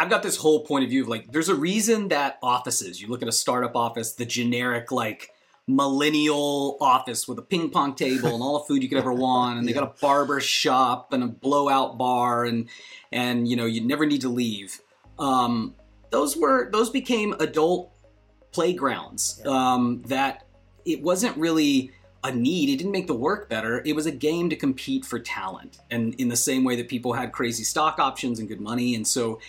I've got this whole point of view of like, there's a reason that offices, you look at a startup office, the generic like millennial office with a ping pong table and all the food you could ever want, and they got a barber shop and a blowout bar, and and you know you never need to leave. Um, those were those became adult playgrounds um, that it wasn't really a need. It didn't make the work better. It was a game to compete for talent, and in the same way that people had crazy stock options and good money, and so,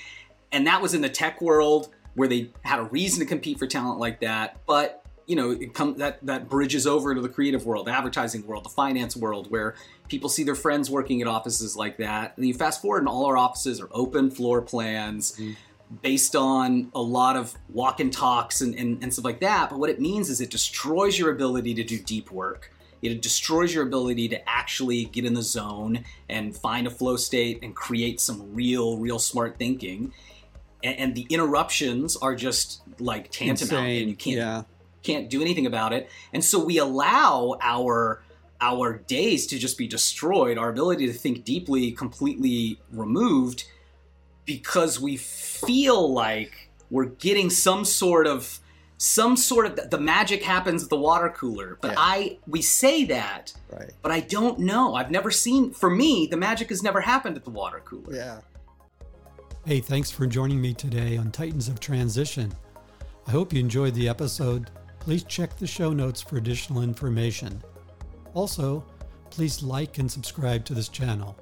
and that was in the tech world where they had a reason to compete for talent like that. But you know, it come that that bridges over to the creative world, the advertising world, the finance world, where people see their friends working at offices like that. And you fast forward, and all our offices are open floor plans. Mm-hmm. Based on a lot of walk and talks and, and, and stuff like that. But what it means is it destroys your ability to do deep work. It destroys your ability to actually get in the zone and find a flow state and create some real, real smart thinking. And, and the interruptions are just like tantamount, Insane. and you can't Yeah. can't do anything about it. And so we allow our our days to just be destroyed, our ability to think deeply completely removed because we feel like we're getting some sort of some sort of the magic happens at the water cooler. But Yeah. I we say that, Right. but I don't know. I've never seen for me the magic has never happened at the water cooler. Yeah. Hey, thanks for joining me today on Titans of Transition. I hope you enjoyed the episode. Please check the show notes for additional information. Also, please like and subscribe to this channel.